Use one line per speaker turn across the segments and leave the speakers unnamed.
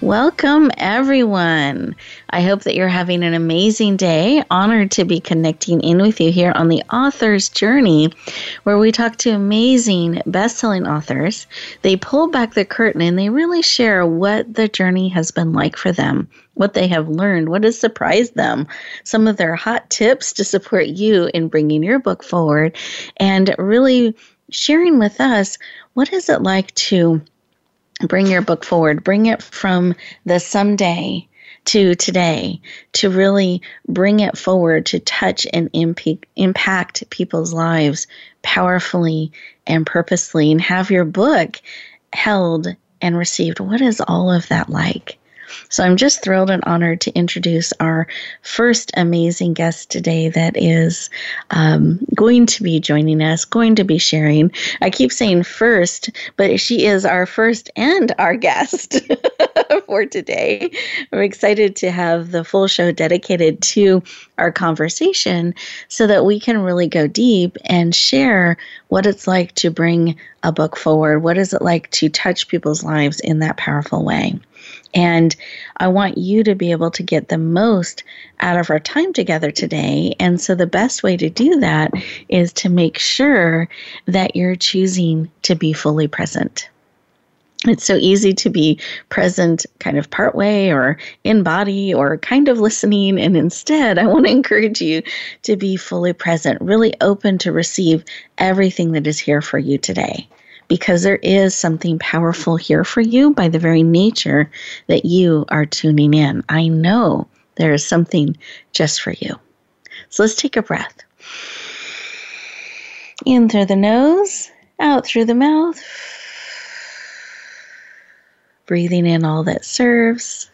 Welcome, everyone. I hope that you're having an amazing day. Honored to be connecting in with you here on the author's journey, where we talk to amazing best selling authors. They pull back the curtain and they really share what the journey has been like for them, what they have learned, what has surprised them, some of their hot tips to support you in bringing your book forward, and really sharing with us what is it like to bring your book forward, bring it from the someday to today, to really bring it forward to touch and imp- impact people's lives powerfully and purposely, and have your book held and received. What is all of that like? So I'm just thrilled and honored to introduce our first amazing guest today that is um, going to be joining us, going to be sharing. I keep saying first, but she is our first and our guest for today. I'm excited to have the full show dedicated to our conversation so that we can really go deep and share what it's like to bring a book forward. What is it like to touch people's lives in that powerful way? And I want you to be able to get the most out of our time together today. And so the best way to do that is to make sure that you're choosing to be fully present. It's so easy to be present kind of part way or in body or kind of listening. And instead, I want to encourage you to be fully present, really open to receive everything that is here for you today because there is something powerful here for you by the very nature that you are tuning in. I know there is something just for you. So let's take a breath. In through the nose, out through the mouth. Breathing in all that serves,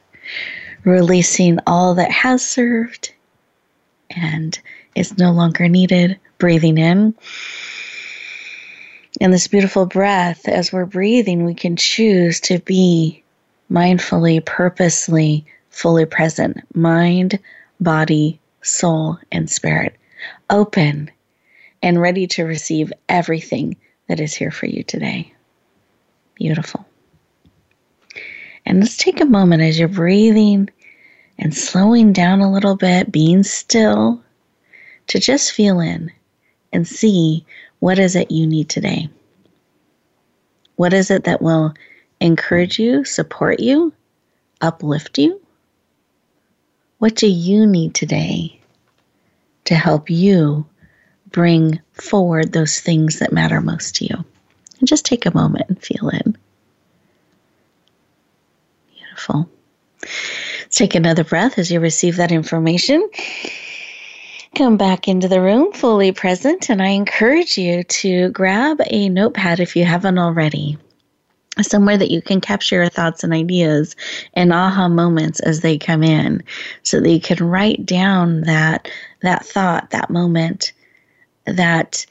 releasing all that has served and is no longer needed. Breathing in and this beautiful breath, as we're breathing, we can choose to be mindfully, purposely, fully present mind, body, soul, and spirit, open and ready to receive everything that is here for you today. Beautiful. And let's take a moment as you're breathing and slowing down a little bit, being still, to just feel in and see what is it you need today? What is it that will encourage you, support you, uplift you? What do you need today to help you bring forward those things that matter most to you? And just take a moment and feel it. Beautiful. Let's take another breath as you receive that information. Come back into the room fully present, and I encourage you to grab a notepad if you haven't already. Somewhere that you can capture your thoughts and ideas and aha moments as they come in, so that you can write down that that thought, that moment, that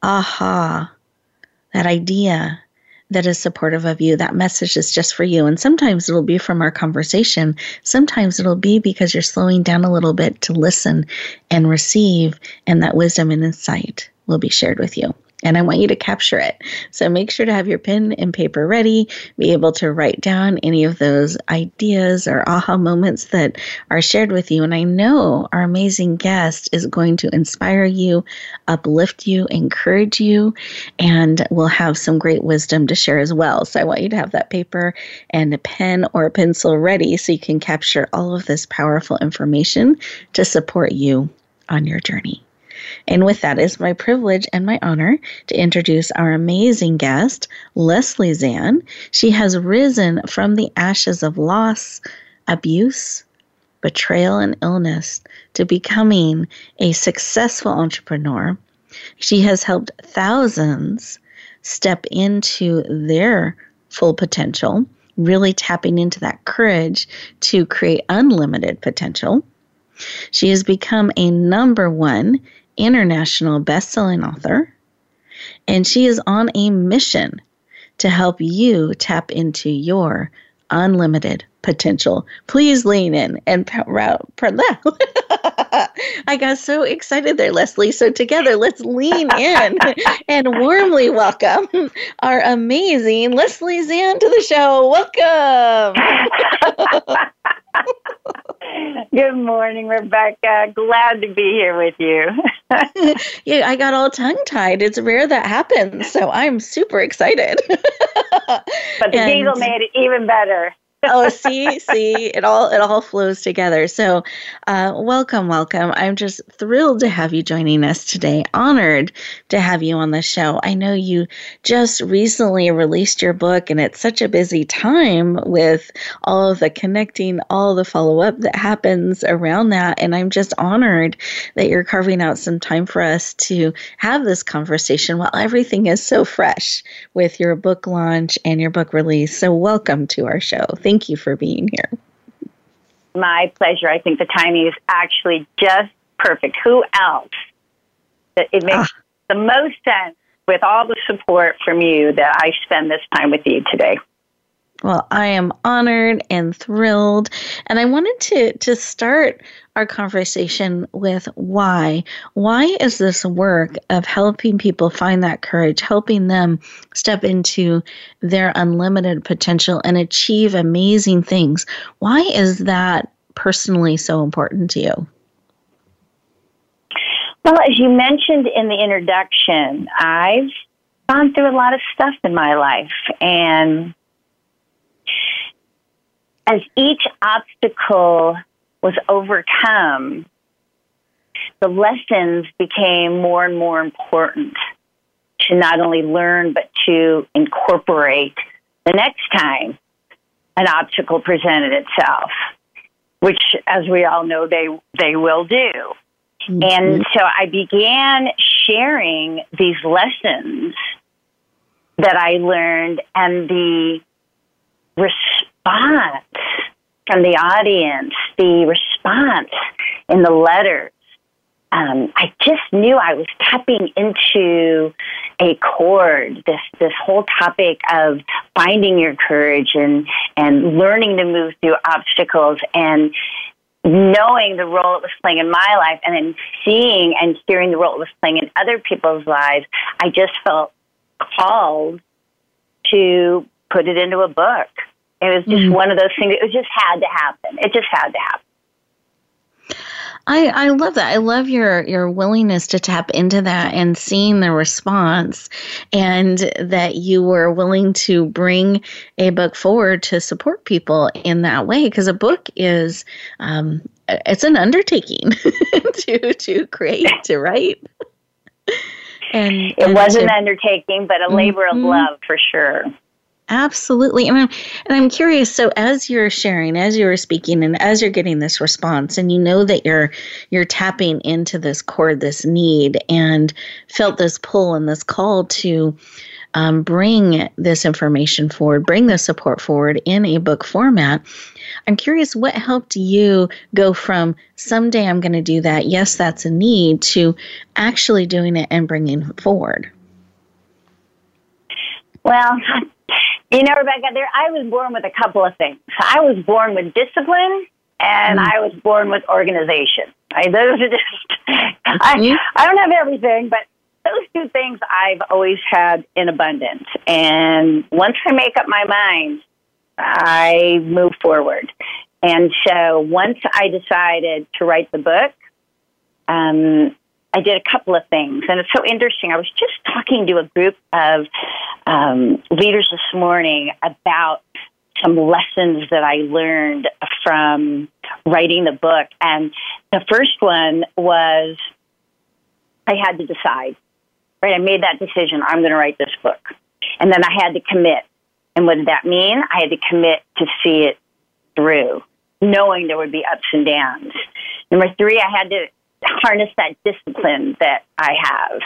aha, that idea, that is supportive of you. That message is just for you. And sometimes it'll be from our conversation. Sometimes it'll be because you're slowing down a little bit to listen and receive, and that wisdom and insight will be shared with you and I want you to capture it. So make sure to have your pen and paper ready, be able to write down any of those ideas or aha moments that are shared with you. And I know our amazing guest is going to inspire you, uplift you, encourage you, and will have some great wisdom to share as well. So I want you to have that paper and a pen or a pencil ready so you can capture all of this powerful information to support you on your journey. And with that, it's my privilege and my honor to introduce our amazing guest, Leslie Zann. She has risen from the ashes of loss, abuse, betrayal, and illness to becoming a successful entrepreneur. She has helped thousands step into their full potential, really tapping into that courage to create unlimited potential. She has become a number one international best-selling author, and she is on a mission to help you tap into your unlimited potential. Please lean in and proud. I got so excited there, Leslie. So together, let's lean in and warmly welcome our amazing Leslie Zann to the show. Welcome.
Good morning, Rebecca. Glad to be here with you.
yeah, I got all tongue tied. It's rare that happens, so I'm super excited.
but the and, made it even better
oh, see, see, it all it all flows together. So, uh, welcome, welcome. I'm just thrilled to have you joining us today. Honored to have you on the show. I know you just recently released your book, and it's such a busy time with all of the connecting, all the follow up that happens around that. And I'm just honored that you're carving out some time for us to have this conversation while everything is so fresh with your book launch and your book release. So, welcome to our show. Thank Thank you for being here.
My pleasure. I think the timing is actually just perfect. Who else? It makes ah. the most sense with all the support from you that I spend this time with you today.
Well, I am honored and thrilled. And I wanted to, to start our conversation with why. Why is this work of helping people find that courage, helping them step into their unlimited potential and achieve amazing things? Why is that personally so important to you?
Well, as you mentioned in the introduction, I've gone through a lot of stuff in my life and as each obstacle was overcome, the lessons became more and more important to not only learn, but to incorporate the next time an obstacle presented itself, which, as we all know, they, they will do. Mm-hmm. And so I began sharing these lessons that I learned and the response from the audience, the response in the letters, um, I just knew I was tapping into a chord. This this whole topic of finding your courage and and learning to move through obstacles and knowing the role it was playing in my life, and then seeing and hearing the role it was playing in other people's lives. I just felt called to put it into a book. It was just mm. one of those things. It just had to happen. It just had to happen.
I, I love that. I love your your willingness to tap into that and seeing the response, and that you were willing to bring a book forward to support people in that way. Because a book is, um, it's an undertaking to to create to write.
and it and was to, an undertaking, but a labor mm-hmm. of love for sure.
Absolutely. And I'm, and I'm curious. So as you're sharing, as you're speaking, and as you're getting this response, and you know that you're you're tapping into this chord, this need, and felt this pull and this call to um, bring this information forward, bring this support forward in a book format. I'm curious what helped you go from someday I'm going to do that, yes, that's a need, to actually doing it and bringing it forward.
Well, you know, Rebecca, there I was born with a couple of things. I was born with discipline and mm. I was born with organization. Right? Those are just I mm-hmm. I don't have everything, but those two things I've always had in abundance. And once I make up my mind, I move forward. And so once I decided to write the book, um, I did a couple of things, and it's so interesting. I was just talking to a group of um, leaders this morning about some lessons that I learned from writing the book, and the first one was I had to decide. Right, I made that decision. I'm going to write this book, and then I had to commit. And what did that mean? I had to commit to see it through, knowing there would be ups and downs. Number three, I had to harness that discipline that I have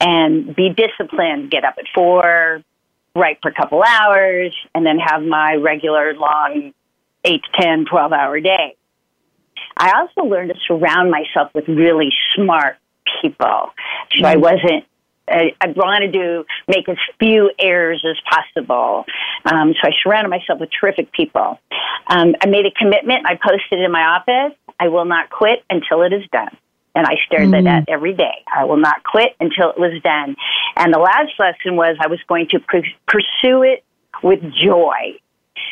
and be disciplined, get up at four, write for a couple hours, and then have my regular long eight to 10, 12 hour day. I also learned to surround myself with really smart people. So mm-hmm. I wasn't I, I wanted to make as few errors as possible. Um, so I surrounded myself with terrific people. Um, I made a commitment. I posted in my office. I will not quit until it is done. And I stared mm-hmm. at that every day. I will not quit until it was done. And the last lesson was I was going to pr- pursue it with joy.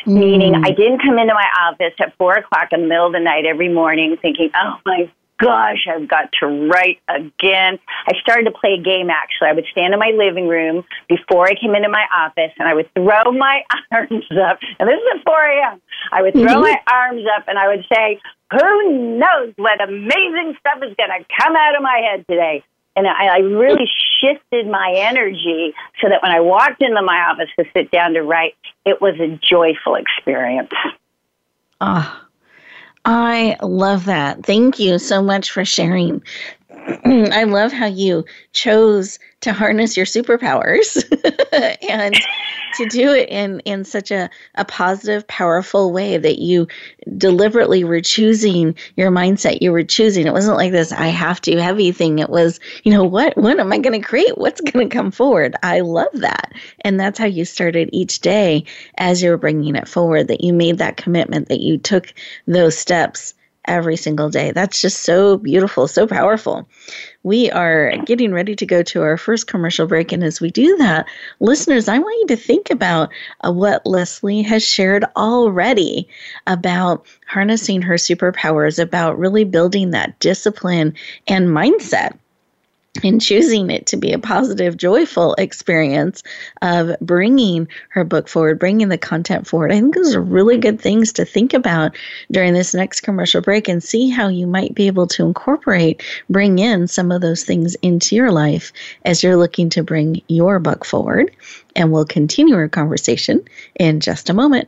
Mm. Meaning, I didn't come into my office at four o'clock in the middle of the night every morning thinking, oh my gosh, I've got to write again. I started to play a game actually. I would stand in my living room before I came into my office and I would throw my arms up. And this is at 4 a.m. I would throw mm-hmm. my arms up and I would say, who knows what amazing stuff is going to come out of my head today? And I, I really shifted my energy so that when I walked into my office to sit down to write, it was a joyful experience.
Ah, I love that. Thank you so much for sharing. I love how you chose to harness your superpowers and to do it in, in such a, a positive, powerful way that you deliberately were choosing your mindset. You were choosing. It wasn't like this I have to heavy thing. It was, you know, what what am I going to create? What's going to come forward? I love that. And that's how you started each day as you were bringing it forward, that you made that commitment, that you took those steps every single day. That's just so beautiful, so powerful. We are getting ready to go to our first commercial break. And as we do that, listeners, I want you to think about uh, what Leslie has shared already about harnessing her superpowers, about really building that discipline and mindset and choosing it to be a positive, joyful experience of bringing her book forward, bringing the content forward. I think those are really good things to think about during this next commercial break and see how you might be able to incorporate, bring in some of those things into your life as you're looking to bring your book forward. And we'll continue our conversation in just a moment.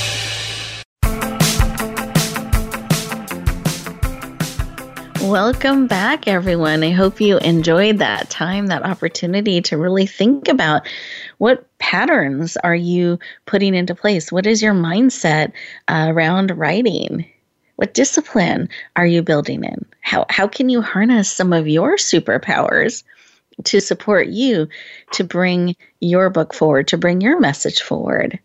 Welcome back, everyone. I hope you enjoyed that time, that opportunity to really think about what patterns are you putting into place? What is your mindset uh, around writing? What discipline are you building in? How, how can you harness some of your superpowers to support you to bring your book forward, to bring your message forward?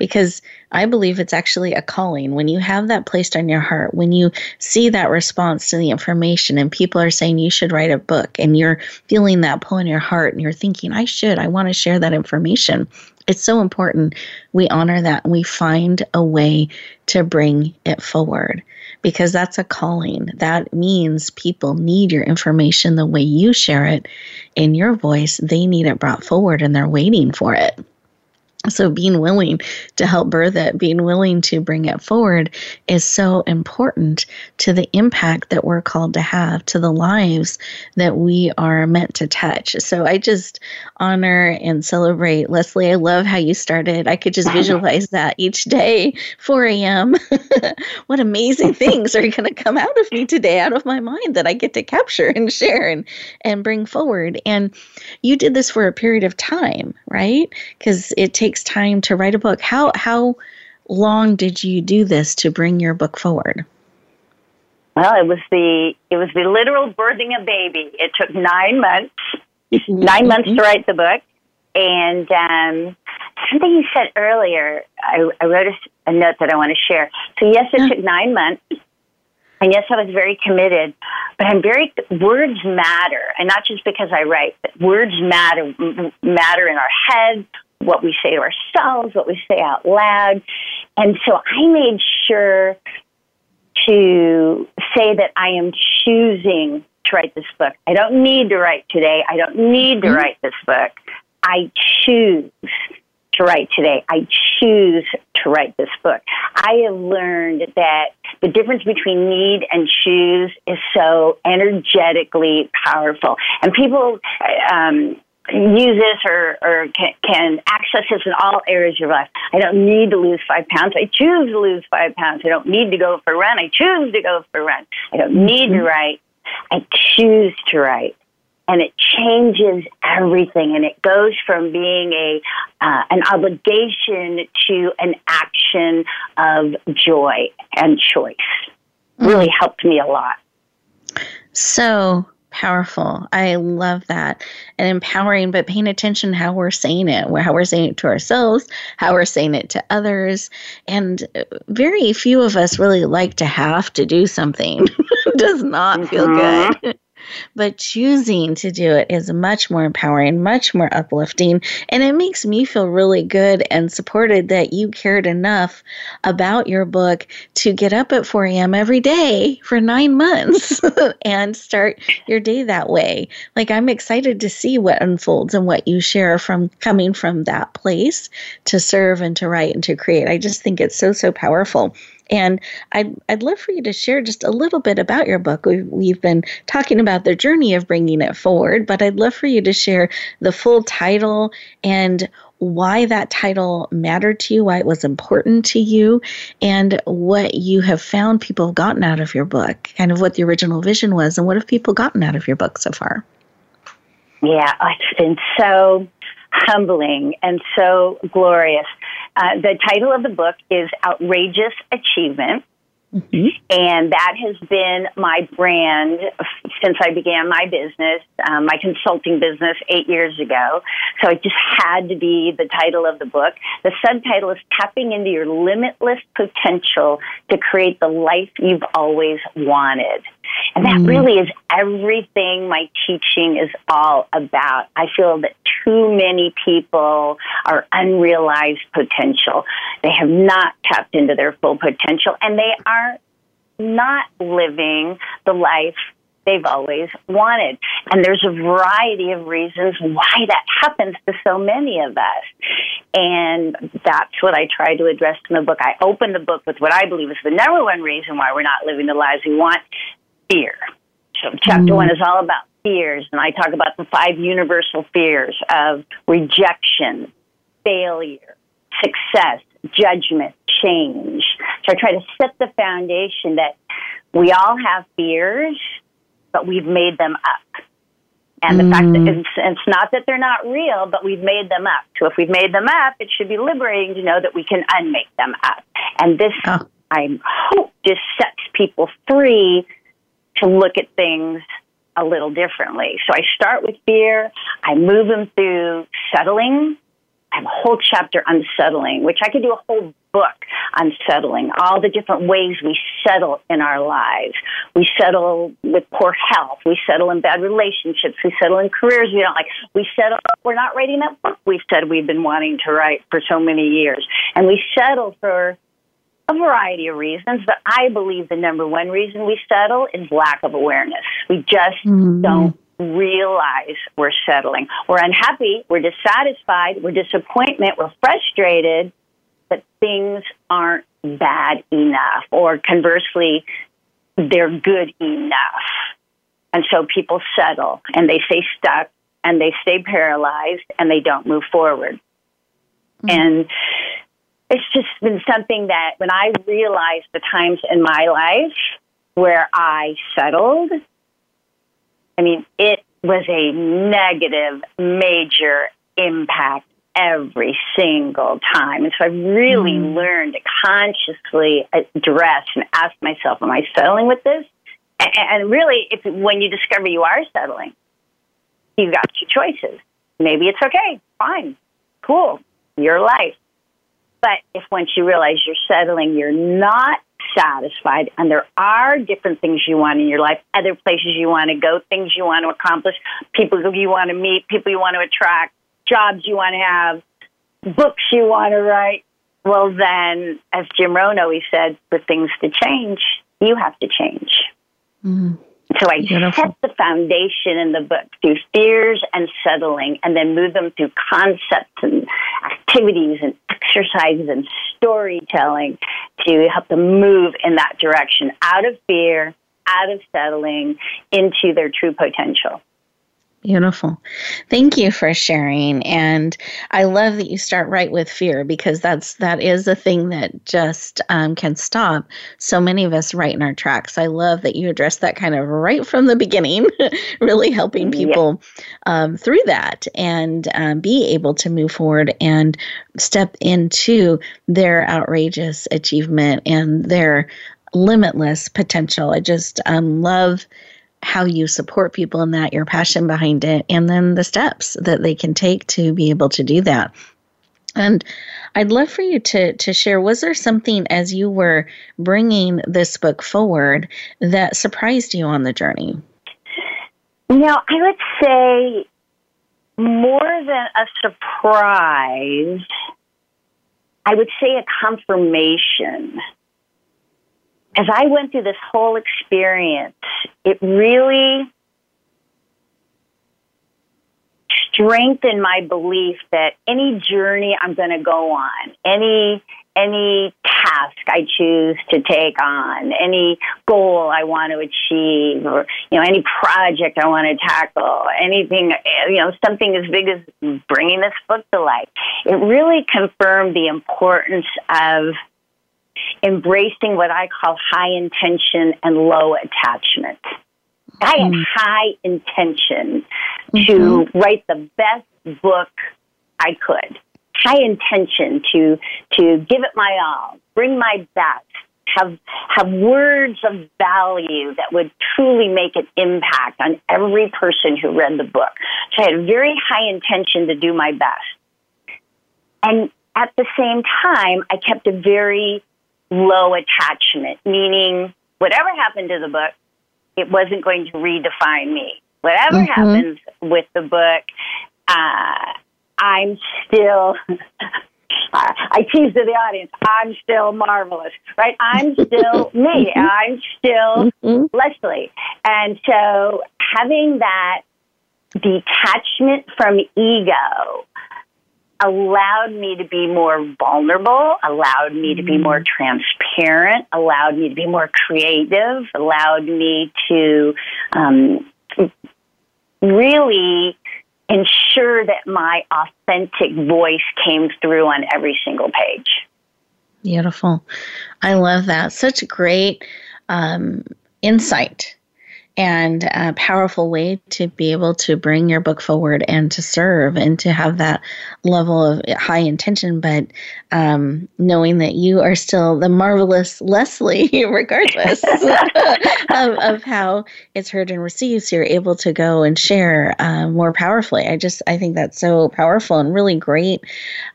Because I believe it's actually a calling. When you have that placed on your heart, when you see that response to the information and people are saying you should write a book and you're feeling that pull in your heart and you're thinking, I should, I want to share that information. It's so important we honor that and we find a way to bring it forward because that's a calling. That means people need your information the way you share it in your voice. They need it brought forward and they're waiting for it. So, being willing to help birth it, being willing to bring it forward is so important to the impact that we're called to have, to the lives that we are meant to touch. So, I just honor and celebrate Leslie. I love how you started. I could just visualize that each day, 4 a.m. what amazing things are going to come out of me today, out of my mind that I get to capture and share and, and bring forward. And you did this for a period of time, right? Because it takes time to write a book. How how long did you do this to bring your book forward?
Well, it was the it was the literal birthing a baby. It took nine months, nine months to write the book, and um, something you said earlier, I, I wrote a, a, note that I want to share. So, yes, it took nine months. And yes, I was very committed, but I'm very, words matter. And not just because I write, but words matter, matter in our heads, what we say to ourselves, what we say out loud. And so I made sure to say that I am choosing to write this book. I don't need to write today. I don't need to mm-hmm. write this book. I choose to write today. I choose to write this book. I have learned that the difference between need and choose is so energetically powerful. And people, um, use this or, or can, can, access this in all areas of your life. I don't need to lose five pounds. I choose to lose five pounds. I don't need to go for a run. I choose to go for a run. I don't need to mm-hmm. write. I choose to write. And it changes everything. And it goes from being a uh, an obligation to an action of joy and choice. Really mm. helped me a lot.
So powerful. I love that. And empowering but paying attention how we're saying it how we're saying it to ourselves how we're saying it to others. And very few of us really like to have to do something. Does not feel mm-hmm. good but choosing to do it is much more empowering, much more uplifting, and it makes me feel really good and supported that you cared enough about your book to get up at 4 a.m. every day for nine months and start your day that way. Like, I'm excited to see what unfolds and what you share from coming from that place to serve and to write and to create. I just think it's so, so powerful. And I'd, I'd love for you to share just a little bit about your book. We've, we've been talking about the journey of bringing it forward, but I'd love for you to share the full title and why that title mattered to you, why it was important to you, and what you have found people have gotten out of your book, kind of what the original vision was, and what have people gotten out of your book so far?
Yeah, it's been so humbling and so glorious. Uh, the title of the book is Outrageous Achievement. Mm-hmm. And that has been my brand since I began my business, um, my consulting business eight years ago. So it just had to be the title of the book. The subtitle is Tapping into Your Limitless Potential to Create the Life You've Always Wanted. And that mm. really is everything my teaching is all about. I feel that too many people are unrealized potential. They have not tapped into their full potential and they are not living the life they've always wanted. And there's a variety of reasons why that happens to so many of us. And that's what I try to address in the book. I open the book with what I believe is the number one reason why we're not living the lives we want fear. So, chapter mm. one is all about fears, and I talk about the five universal fears of rejection, failure, success, judgment, change. So, I try to set the foundation that we all have fears, but we've made them up. And the mm. fact that mm. it's, it's not that they're not real, but we've made them up. So if we've made them up, it should be liberating to know that we can unmake them up. And this, oh. I hope, just sets people free to look at things a little differently. So I start with fear. I move them through settling. I have a whole chapter on settling, which I could do a whole book on settling, all the different ways we settle in our lives. We settle with poor health. We settle in bad relationships. We settle in careers we don't like. We settle, we're not writing that book we've said we've been wanting to write for so many years. And we settle for a variety of reasons, but I believe the number one reason we settle is lack of awareness. We just mm-hmm. don't realize we're settling. We're unhappy, we're dissatisfied, we're disappointed, we're frustrated that things aren't bad enough, or conversely, they're good enough. And so people settle and they stay stuck and they stay paralyzed and they don't move forward. Mm-hmm. And it's just been something that when I realized the times in my life where I settled, I mean, it was a negative, major impact every single time. And so I've really mm. learned to consciously address and ask myself, am I settling with this? And really, if when you discover you are settling, you've got two choices. Maybe it's okay, fine, cool your life. But if once you realize you're settling, you're not satisfied, and there are different things you want in your life, other places you want to go, things you want to accomplish, people you want to meet, people you want to attract, jobs you want to have, books you want to write. Well, then, as Jim Rohn always said, for things to change, you have to change. Mm-hmm. So I Beautiful. set the foundation in the book through fears and settling, and then move them through concepts and activities and exercises and storytelling to help them move in that direction out of fear, out of settling, into their true potential.
Beautiful. Thank you for sharing. And I love that you start right with fear because that's that is a thing that just um, can stop so many of us right in our tracks. I love that you address that kind of right from the beginning, really helping people um, through that and um, be able to move forward and step into their outrageous achievement and their limitless potential. I just um, love how you support people in that, your passion behind it, and then the steps that they can take to be able to do that. And I'd love for you to to share. Was there something as you were bringing this book forward that surprised you on the journey?
Know, I would say more than a surprise. I would say a confirmation as I went through this whole experience, it really strengthened my belief that any journey I'm going to go on, any any task I choose to take on, any goal I want to achieve, or you know any project I want to tackle, anything you know something as big as bringing this book to life, it really confirmed the importance of embracing what I call high intention and low attachment. I had high intention mm-hmm. to write the best book I could. High intention to to give it my all, bring my best, have have words of value that would truly make an impact on every person who read the book. So I had very high intention to do my best. And at the same time, I kept a very low attachment, meaning whatever happened to the book, it wasn't going to redefine me. Whatever mm-hmm. happens with the book, uh, I'm still. I tease to the audience, I'm still marvelous, right? I'm still me. I'm still mm-hmm. Leslie. And so having that detachment from ego allowed me to be more vulnerable, allowed me to be mm-hmm. more transparent, allowed me to be more creative, allowed me to um, really ensure that my authentic voice came through on every single page.
Beautiful. I love that. Such great um, insight and a powerful way to be able to bring your book forward and to serve and to have that level of high intention, but um, knowing that you are still the marvelous Leslie, regardless of, of, how it's heard and received. So you're able to go and share uh, more powerfully. I just I think that's so powerful and really great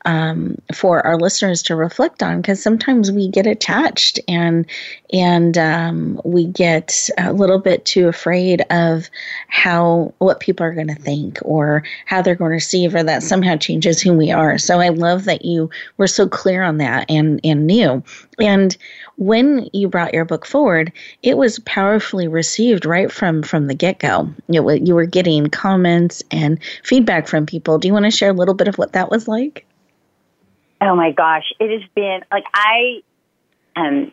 um, for our listeners to reflect on because sometimes we get attached and and um, we get a little bit too afraid of how what people are going to think or how they're going to receive or that somehow changes who we are. So i love that you were so clear on that and and knew. And when you brought your book forward it was powerfully received right from from the get-go. It, you were getting comments and feedback from people. Do you want to share a little bit of what that was like?
Oh my gosh. It has been like i um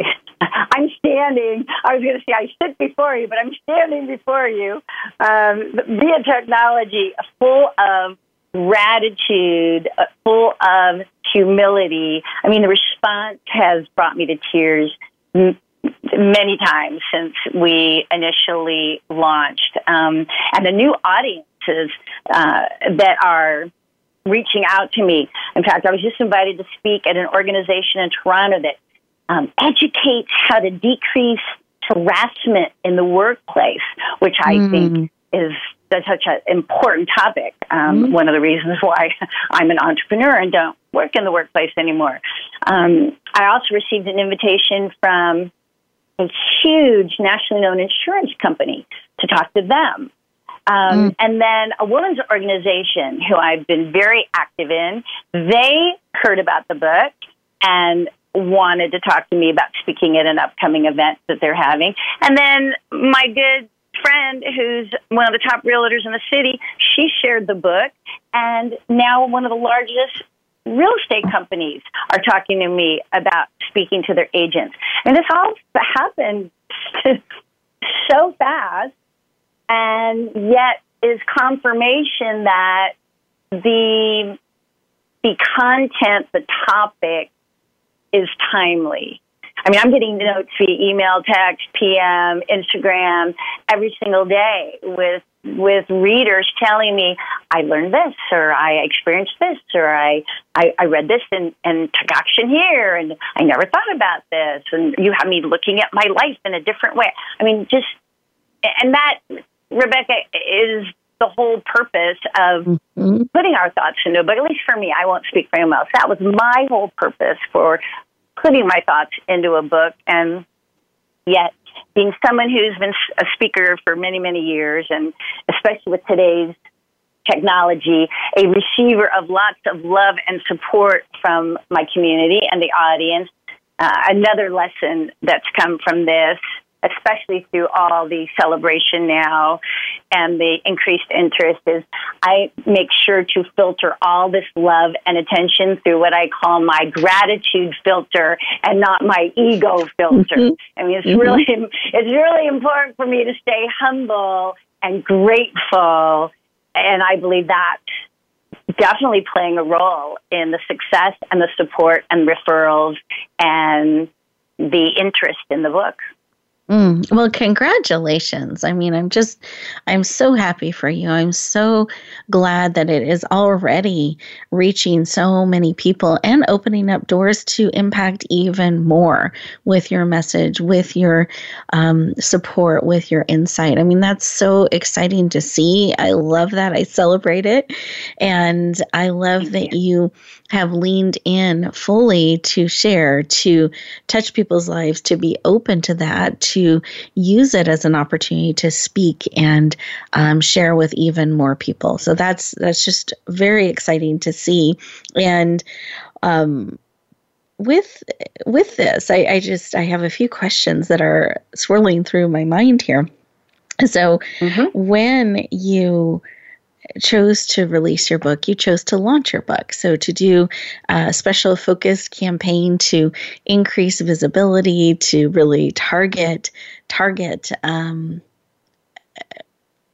I'm standing. I was going to say I sit before you, but I'm standing before you um, via technology, full of gratitude, uh, full of humility. I mean, the response has brought me to tears many times since we initially launched, um, and the new audiences uh, that are reaching out to me. In fact, I was just invited to speak at an organization in Toronto that um, educates how to decrease harassment in the workplace, which I mm. think is such an important topic. Um, mm-hmm. One of the reasons why I'm an entrepreneur and don't work in the workplace anymore. Um, I also received an invitation from a huge nationally known insurance company to talk to them. Um, mm. And then a women's organization who I've been very active in, they heard about the book and wanted to talk to me about speaking at an upcoming event that they're having. And then my good friend who's one of the top realtors in the city, she shared the book, and now one of the largest real estate companies are talking to me about speaking to their agents. And this all happened so fast, and yet is confirmation that the the content, the topic is timely. I mean, I'm getting notes via email, text, PM, Instagram every single day with with readers telling me I learned this or I experienced this or I I, I read this and, and took action here and I never thought about this and you have me looking at my life in a different way. I mean, just and that Rebecca is the whole purpose of mm-hmm. putting our thoughts into it. But at least for me, I won't speak for anyone else. That was my whole purpose for putting my thoughts into a book. And yet, being someone who's been a speaker for many, many years, and especially with today's technology, a receiver of lots of love and support from my community and the audience. Uh, another lesson that's come from this especially through all the celebration now and the increased interest is I make sure to filter all this love and attention through what I call my gratitude filter and not my ego filter. Mm-hmm. I mean, it's mm-hmm. really, it's really important for me to stay humble and grateful. And I believe that definitely playing a role in the success and the support and referrals and the interest in the book.
Mm, well, congratulations. I mean, I'm just, I'm so happy for you. I'm so glad that it is already reaching so many people and opening up doors to impact even more with your message, with your um, support, with your insight. I mean, that's so exciting to see. I love that. I celebrate it. And I love that you have leaned in fully to share, to touch people's lives, to be open to that, to use it as an opportunity to speak and um, share with even more people. So that's that's just very exciting to see, and. Um, with with this, I, I just I have a few questions that are swirling through my mind here. So, mm-hmm. when you chose to release your book, you chose to launch your book. So, to do a special focused campaign to increase visibility, to really target target um,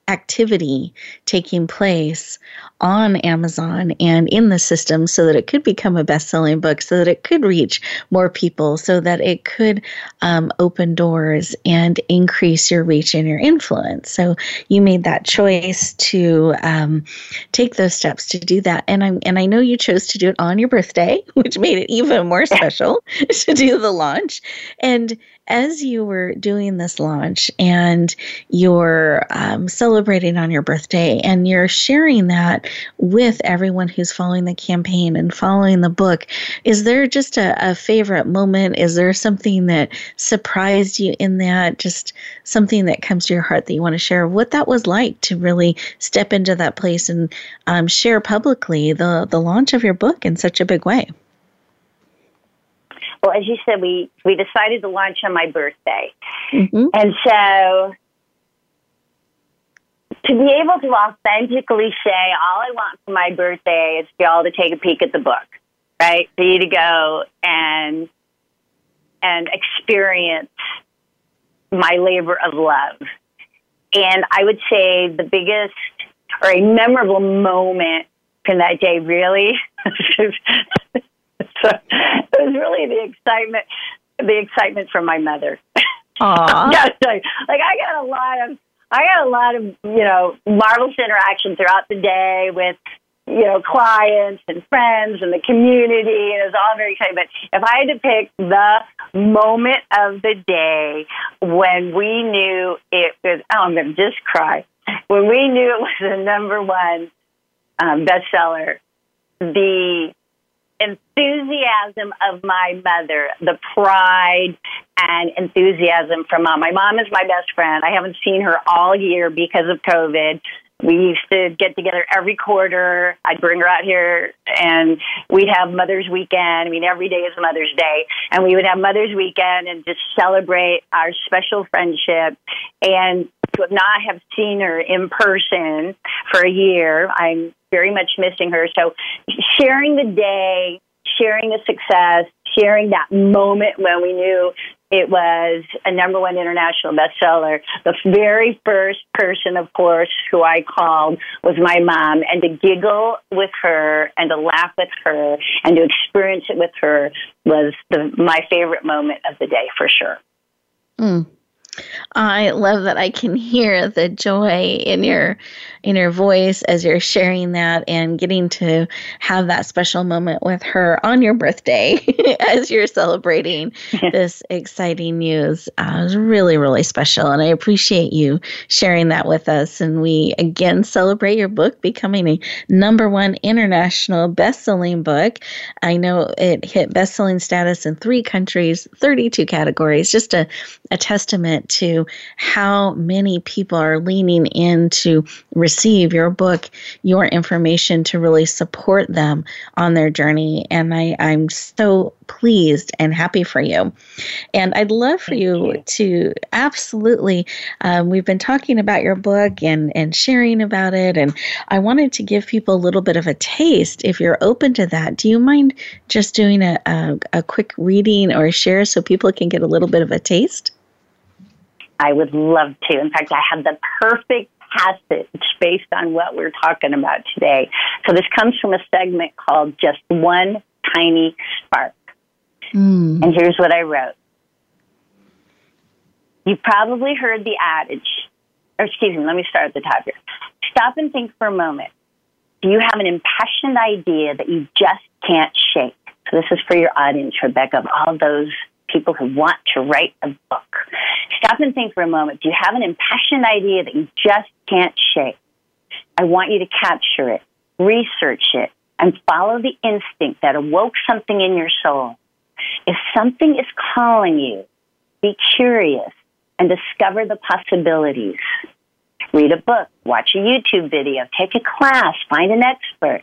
activity taking place on Amazon and in the system so that it could become a best selling book, so that it could reach more people, so that it could um, open doors and increase your reach and your influence. So you made that choice to um, take those steps to do that. And, i and I know you chose to do it on your birthday, which made it even more special to do the launch. And as you were doing this launch and you're um, celebrating on your birthday and you're sharing that with everyone who's following the campaign and following the book, is there just a, a favorite moment? Is there something that surprised you in that? Just something that comes to your heart that you want to share? What that was like to really step into that place and um, share publicly the the launch of your book in such a big way.
Well, as you said, we we decided to launch on my birthday, mm-hmm. and so to be able to authentically say, all I want for my birthday is for y'all to take a peek at the book, right? For you to go and and experience my labor of love. And I would say the biggest or a memorable moment from that day really so it was really the excitement, the excitement from my mother.
Aww.
like, like I got a lot of, I got a lot of, you know, marvelous interaction throughout the day with, you know, clients and friends and the community, and it was all very exciting. But if I had to pick the moment of the day when we knew it was, oh, I'm going to just cry. when we knew it was the number one um, bestseller, the enthusiasm of my mother, the pride and enthusiasm from mom. My mom is my best friend. I haven't seen her all year because of COVID. We used to get together every quarter. I'd bring her out here and we'd have Mother's Weekend. I mean, every day is Mother's Day. And we would have Mother's Weekend and just celebrate our special friendship. And to not have seen her in person for a year, I'm very much missing her. So sharing the day, sharing the success, sharing that moment when we knew it was a number one international bestseller. The very first person, of course, who I called was my mom, and to giggle with her and to laugh with her and to experience it with her was the, my favorite moment of the day for sure.
Mm. I love that I can hear the joy in your in your voice as you're sharing that and getting to have that special moment with her on your birthday as you're celebrating this exciting news. Uh, it was really, really special. And I appreciate you sharing that with us. And we again celebrate your book becoming a number one international best selling book. I know it hit best selling status in three countries, 32 categories, just a, a testament to how many people are leaning in to receive your book, your information to really support them on their journey. And I, I'm so pleased and happy for you. And I'd love for you, you, to absolutely, um, we've been talking about your book and, and sharing about it. And I wanted to give people a little bit of a taste. If you're open to that, do you mind just doing a, a, a quick reading or share so people can get a little bit of a taste?
I would love to. In fact, I have the perfect passage based on what we're talking about today. So this comes from a segment called Just One Tiny Spark. Mm. And here's what I wrote. You've probably heard the adage, or excuse me, let me start at the top here. Stop and think for a moment. Do you have an impassioned idea that you just can't shake? So this is for your audience, Rebecca, of all those people who want to write a book. Stop and think for a moment. Do you have an impassioned idea that you just can't shake? I want you to capture it, research it, and follow the instinct that awoke something in your soul. If something is calling you, be curious and discover the possibilities. Read a book, watch a YouTube video, take a class, find an expert.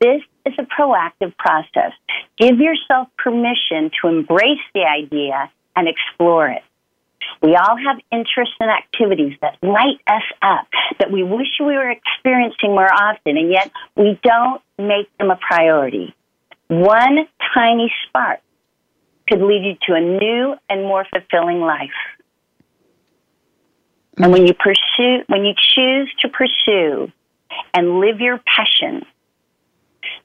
This is a proactive process. Give yourself permission to embrace the idea and explore it. We all have interests and activities that light us up, that we wish we were experiencing more often, and yet we don't make them a priority. One tiny spark could lead you to a new and more fulfilling life. And when you pursue, when you choose to pursue and live your passion,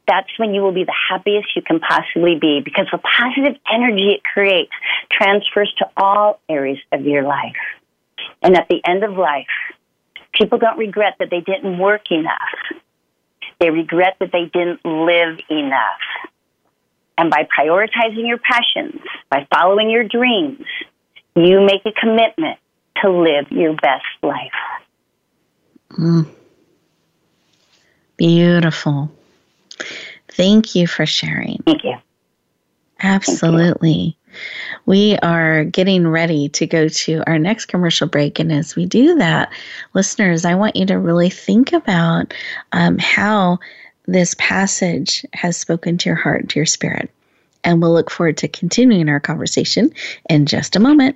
that's when you will be the happiest you can possibly be because the positive energy it creates transfers to all areas of your life. And at the end of life, people don't regret that they didn't work enough. They regret that they didn't live enough. And by prioritizing your passions, by following your dreams, you make a commitment to live your best life.
Mm. Beautiful. Thank you for sharing.
Thank you.
Absolutely. Thank you. We are getting ready to go to our next commercial break. And as we do that, listeners, I want you to really think about um, how this passage has spoken to your heart, to your spirit. And we'll look forward to continuing our conversation in just a moment.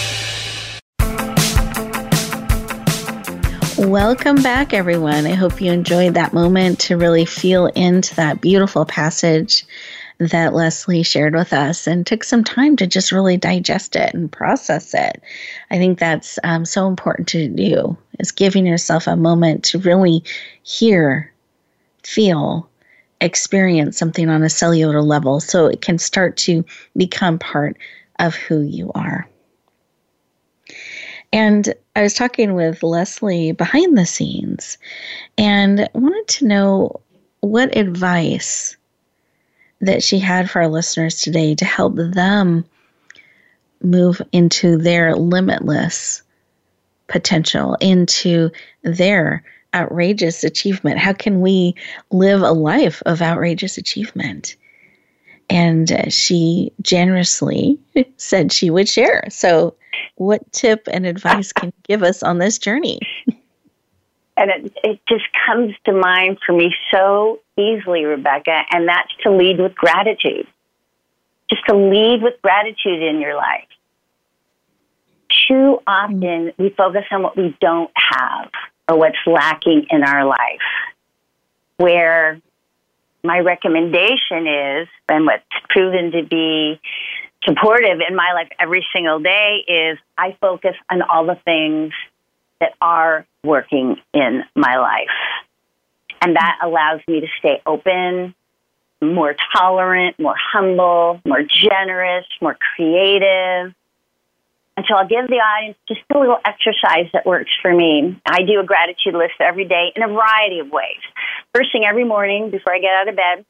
Welcome back, everyone. I hope you enjoyed that moment to really feel into that beautiful passage that Leslie shared with us and took some time to just really digest it and process it. I think that's um, so important to do is giving yourself a moment to really hear, feel, experience something on a cellular level so it can start to become part of who you are. And I was talking with Leslie behind the scenes and wanted to know what advice that she had for our listeners today to help them move into their limitless potential, into their outrageous achievement. How can we live a life of outrageous achievement? And she generously said she would share. So what tip and advice can you give us on this journey?
And it, it just comes to mind for me so easily, Rebecca, and that's to lead with gratitude. Just to lead with gratitude in your life. Too often we focus on what we don't have or what's lacking in our life. Where my recommendation is, and what's proven to be supportive in my life every single day is I focus on all the things that are working in my life. And that allows me to stay open, more tolerant, more humble, more generous, more creative. And so I'll give the audience just a little exercise that works for me. I do a gratitude list every day in a variety of ways. First thing every morning before I get out of bed,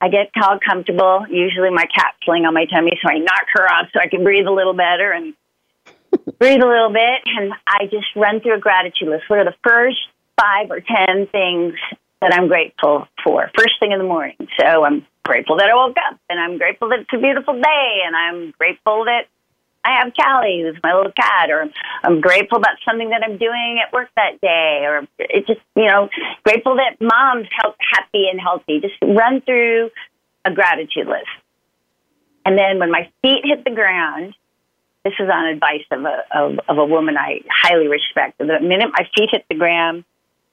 I get all comfortable. Usually my cat's laying on my tummy, so I knock her off so I can breathe a little better and breathe a little bit. And I just run through a gratitude list. What are the first five or ten things that I'm grateful for? First thing in the morning. So I'm grateful that I woke up, and I'm grateful that it's a beautiful day, and I'm grateful that I have Callie, who's my little cat, or I'm grateful about something that I'm doing at work that day, or it's just, you know, grateful that mom's help, happy and healthy. Just run through a gratitude list. And then when my feet hit the ground, this is on advice of a, of, of a woman I highly respect. The minute my feet hit the ground,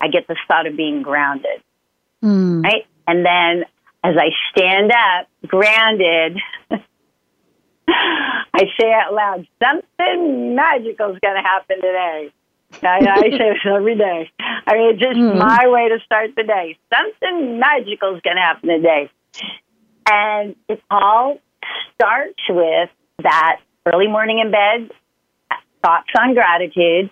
I get this thought of being grounded. Mm. Right? And then as I stand up, grounded, I say out loud, something magical is going to happen today. I, I say this every day. I mean, it's just mm my way to start the day. Something magical is going to happen today. And it all starts with that early morning in bed, thoughts on gratitude.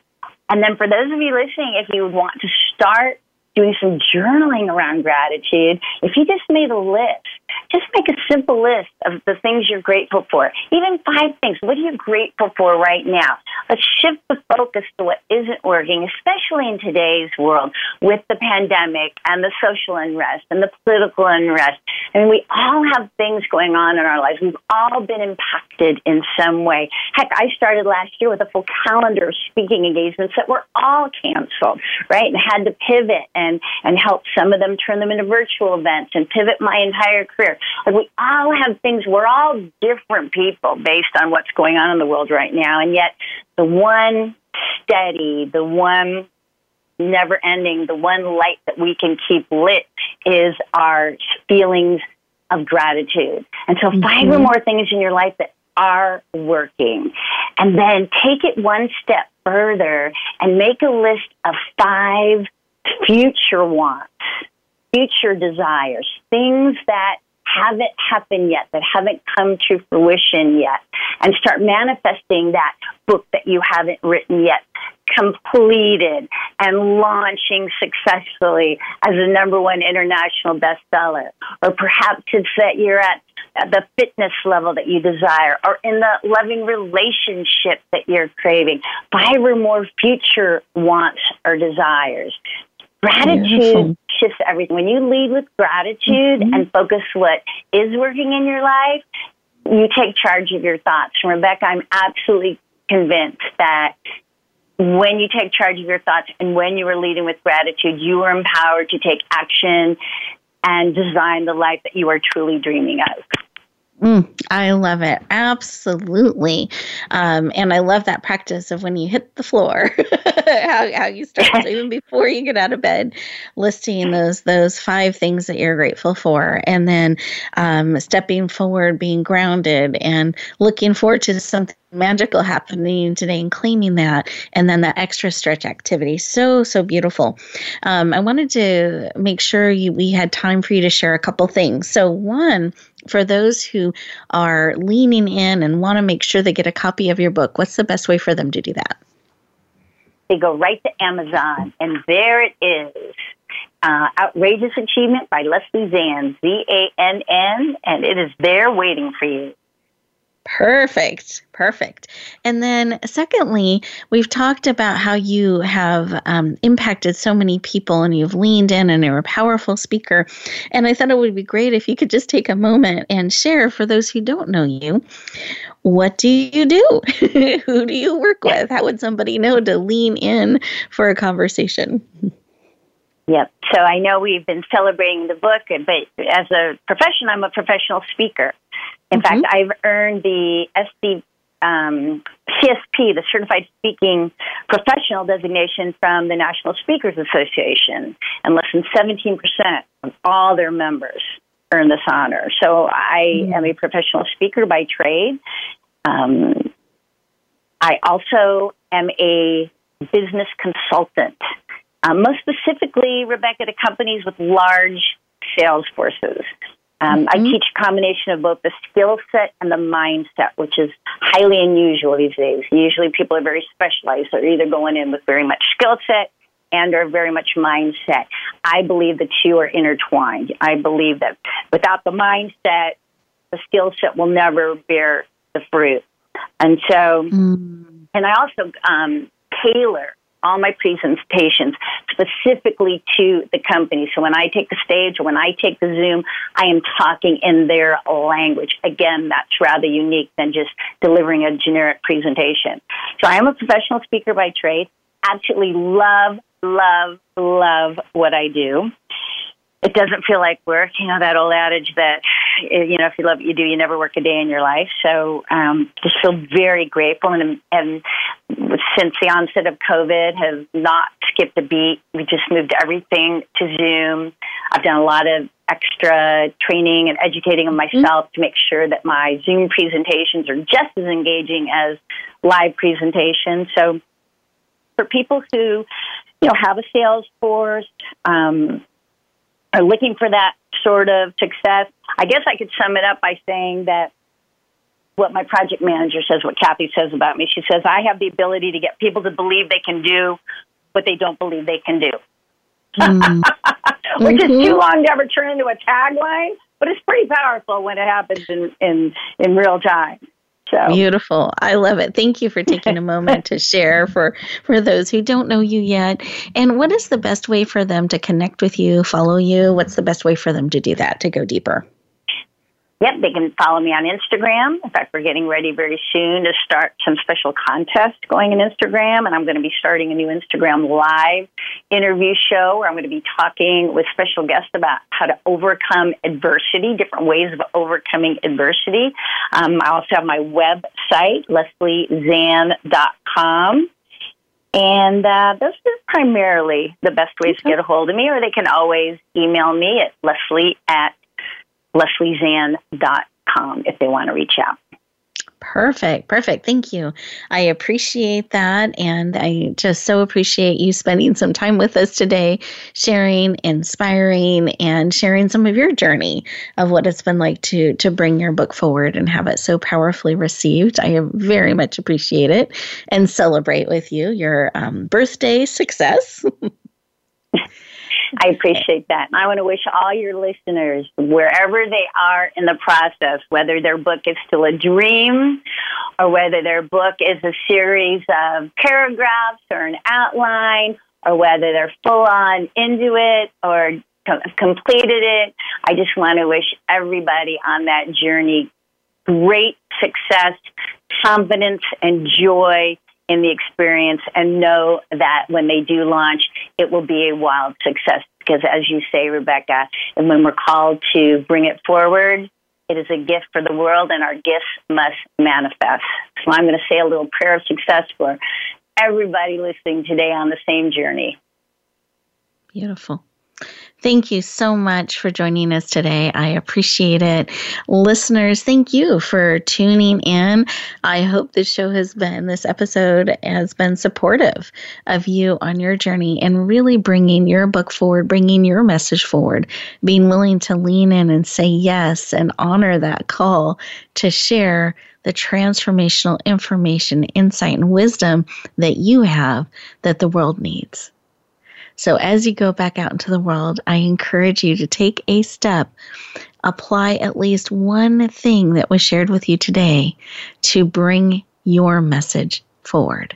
And then for those of you listening, if you want to start doing some journaling around gratitude, if you just made a list just make a simple list of the things you're grateful for. Even five things. What are you grateful for right now? Let's shift the focus to what isn't working, especially in today's world with the pandemic and the social unrest and the political unrest. I mean, we all have things going on in our lives. We've all been impacted in some way. Heck, I started last year with a full calendar of speaking engagements that were all canceled, right? And had to pivot and, and help some of them turn them into virtual events and pivot my entire career. Like we all have things, we're all different people based on what's going on in the world right now. And yet the one steady, the one never ending, the one light that we can keep lit is our feelings of gratitude. And so mm-hmm. find more things in your life that are working. And then take it one step further and make a list of five future wants, future desires, things that haven't happened yet, that haven't come to fruition yet, and start manifesting that book that you haven't written yet, completed and launching successfully as a number one international bestseller. Or perhaps it's that you're at the fitness level that you desire or in the loving relationship that you're craving. Five or more future wants or desires. Gratitude Beautiful. shifts everything. When you lead with gratitude mm-hmm. and focus what is working in your life, you take charge of your thoughts. And Rebecca, I'm absolutely convinced that when you take charge of your thoughts and when you are leading with gratitude, you are empowered to take action and design the life that you are truly dreaming of.
Mm, I love it. Absolutely. Um, and I love that practice of when you hit the floor, how, how you start, even before you get out of bed, listing those, those five things that you're grateful for. And then um, stepping forward, being grounded, and looking forward to something magical happening today and claiming that and then that extra stretch activity so so beautiful um, i wanted to make sure you, we had time for you to share a couple things so one for those who are leaning in and want to make sure they get a copy of your book what's the best way for them to do that?
They go right to amazon and there it is. Uh, outrageous achievement by leslie zann z-a-n-n and it is there waiting for you
Perfect. Perfect. And then, secondly, we've talked about how you have um, impacted so many people and you've leaned in and you're a powerful speaker. And I thought it would be great if you could just take a moment and share for those who don't know you what do you do? who do you work with? How would somebody know to lean in for a conversation?
Yep. So I know we've been celebrating the book, but as a profession, I'm a professional speaker. In mm-hmm. fact, I've earned the SC, um, CSP, the Certified Speaking Professional designation from the National Speakers Association, and less than 17% of all their members earn this honor. So I mm-hmm. am a professional speaker by trade. Um, I also am a business consultant, uh, most specifically, Rebecca, to companies with large sales forces. Um, mm-hmm. I teach a combination of both the skill set and the mindset, which is highly unusual these days. Usually people are very specialized. They're either going in with very much skill set and are very much mindset. I believe the two are intertwined. I believe that without the mindset, the skill set will never bear the fruit. And so, mm. and I also um, tailor all my presentations specifically to the company. So when I take the stage or when I take the Zoom, I am talking in their language. Again, that's rather unique than just delivering a generic presentation. So I am a professional speaker by trade. Absolutely love, love, love what I do it doesn't feel like work. You know that old adage that you know if you love what you do, you never work a day in your life. So um, just feel very grateful, and and since the onset of COVID, have not skipped a beat. We just moved everything to Zoom. I've done a lot of extra training and educating of mm-hmm. myself mm-hmm. to make sure that my Zoom presentations are just as engaging as live presentations. So for people who you know have a sales force. Um, are looking for that sort of success. I guess I could sum it up by saying that what my project manager says, what Kathy says about me. She says, I have the ability to get people to believe they can do what they don't believe they can do. Mm. Which mm-hmm. is too long to ever turn into a tagline, but it's pretty powerful when it happens in, in, in real time.
So. Beautiful. I love it. Thank you for taking a moment to share for for those who don't know you yet. And what is the best way for them to connect with you, follow you? What's the best way for them to do that to go deeper?
Yep, they can follow me on Instagram. In fact, we're getting ready very soon to start some special contest going in Instagram, and I'm going to be starting a new Instagram live interview show where I'm going to be talking with special guests about how to overcome adversity, different ways of overcoming adversity. Um, I also have my website, lesliezann.com. And uh, those are primarily the best ways okay. to get a hold of me, or they can always email me at leslie at lesliezann.com if they want to reach out.
Perfect. Perfect. Thank you. I appreciate that. And I just so appreciate you spending some time with us today, sharing, inspiring, and sharing some of your journey of what it's been like to, to bring your book forward and have it so powerfully received. I very much appreciate it and celebrate with you your um, birthday success.
I appreciate that. I want to wish all your listeners, wherever they are in the process, whether their book is still a dream or whether their book is a series of paragraphs or an outline or whether they're full on into it or completed it. I just want to wish everybody on that journey great success, confidence, and joy in the experience and know that when they do launch, it will be a wild success. Because as you say, Rebecca, and when we're called to bring it forward, it is a gift for the world and our gifts must manifest. So I'm going to say a little prayer of success for everybody listening today on the same journey.
Beautiful. Thank you so much for joining us today. I appreciate it. Listeners, thank you for tuning in. I hope this show has been, this episode has been supportive of you on your journey and really bringing your book forward, bringing your message forward, being willing to lean in and say yes and honor that call to share the transformational information, insight, and wisdom that you have that the world needs. So as you go back out into the world, I encourage you to take a step, apply at least one thing that was shared with you today to bring your message forward.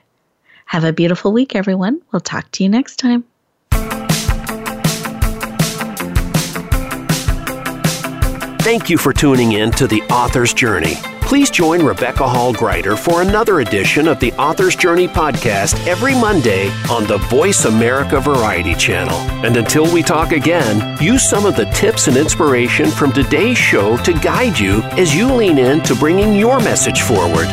Have a beautiful week, everyone. We'll talk to you next time.
Thank you for tuning in to The Author's Journey. Please join Rebecca Hall Gruyter for another edition of the Author's Journey podcast every Monday on the Voice America Variety Channel. And until we talk again, use some of the tips and inspiration from today's show to guide you as you lean in to bringing your message forward.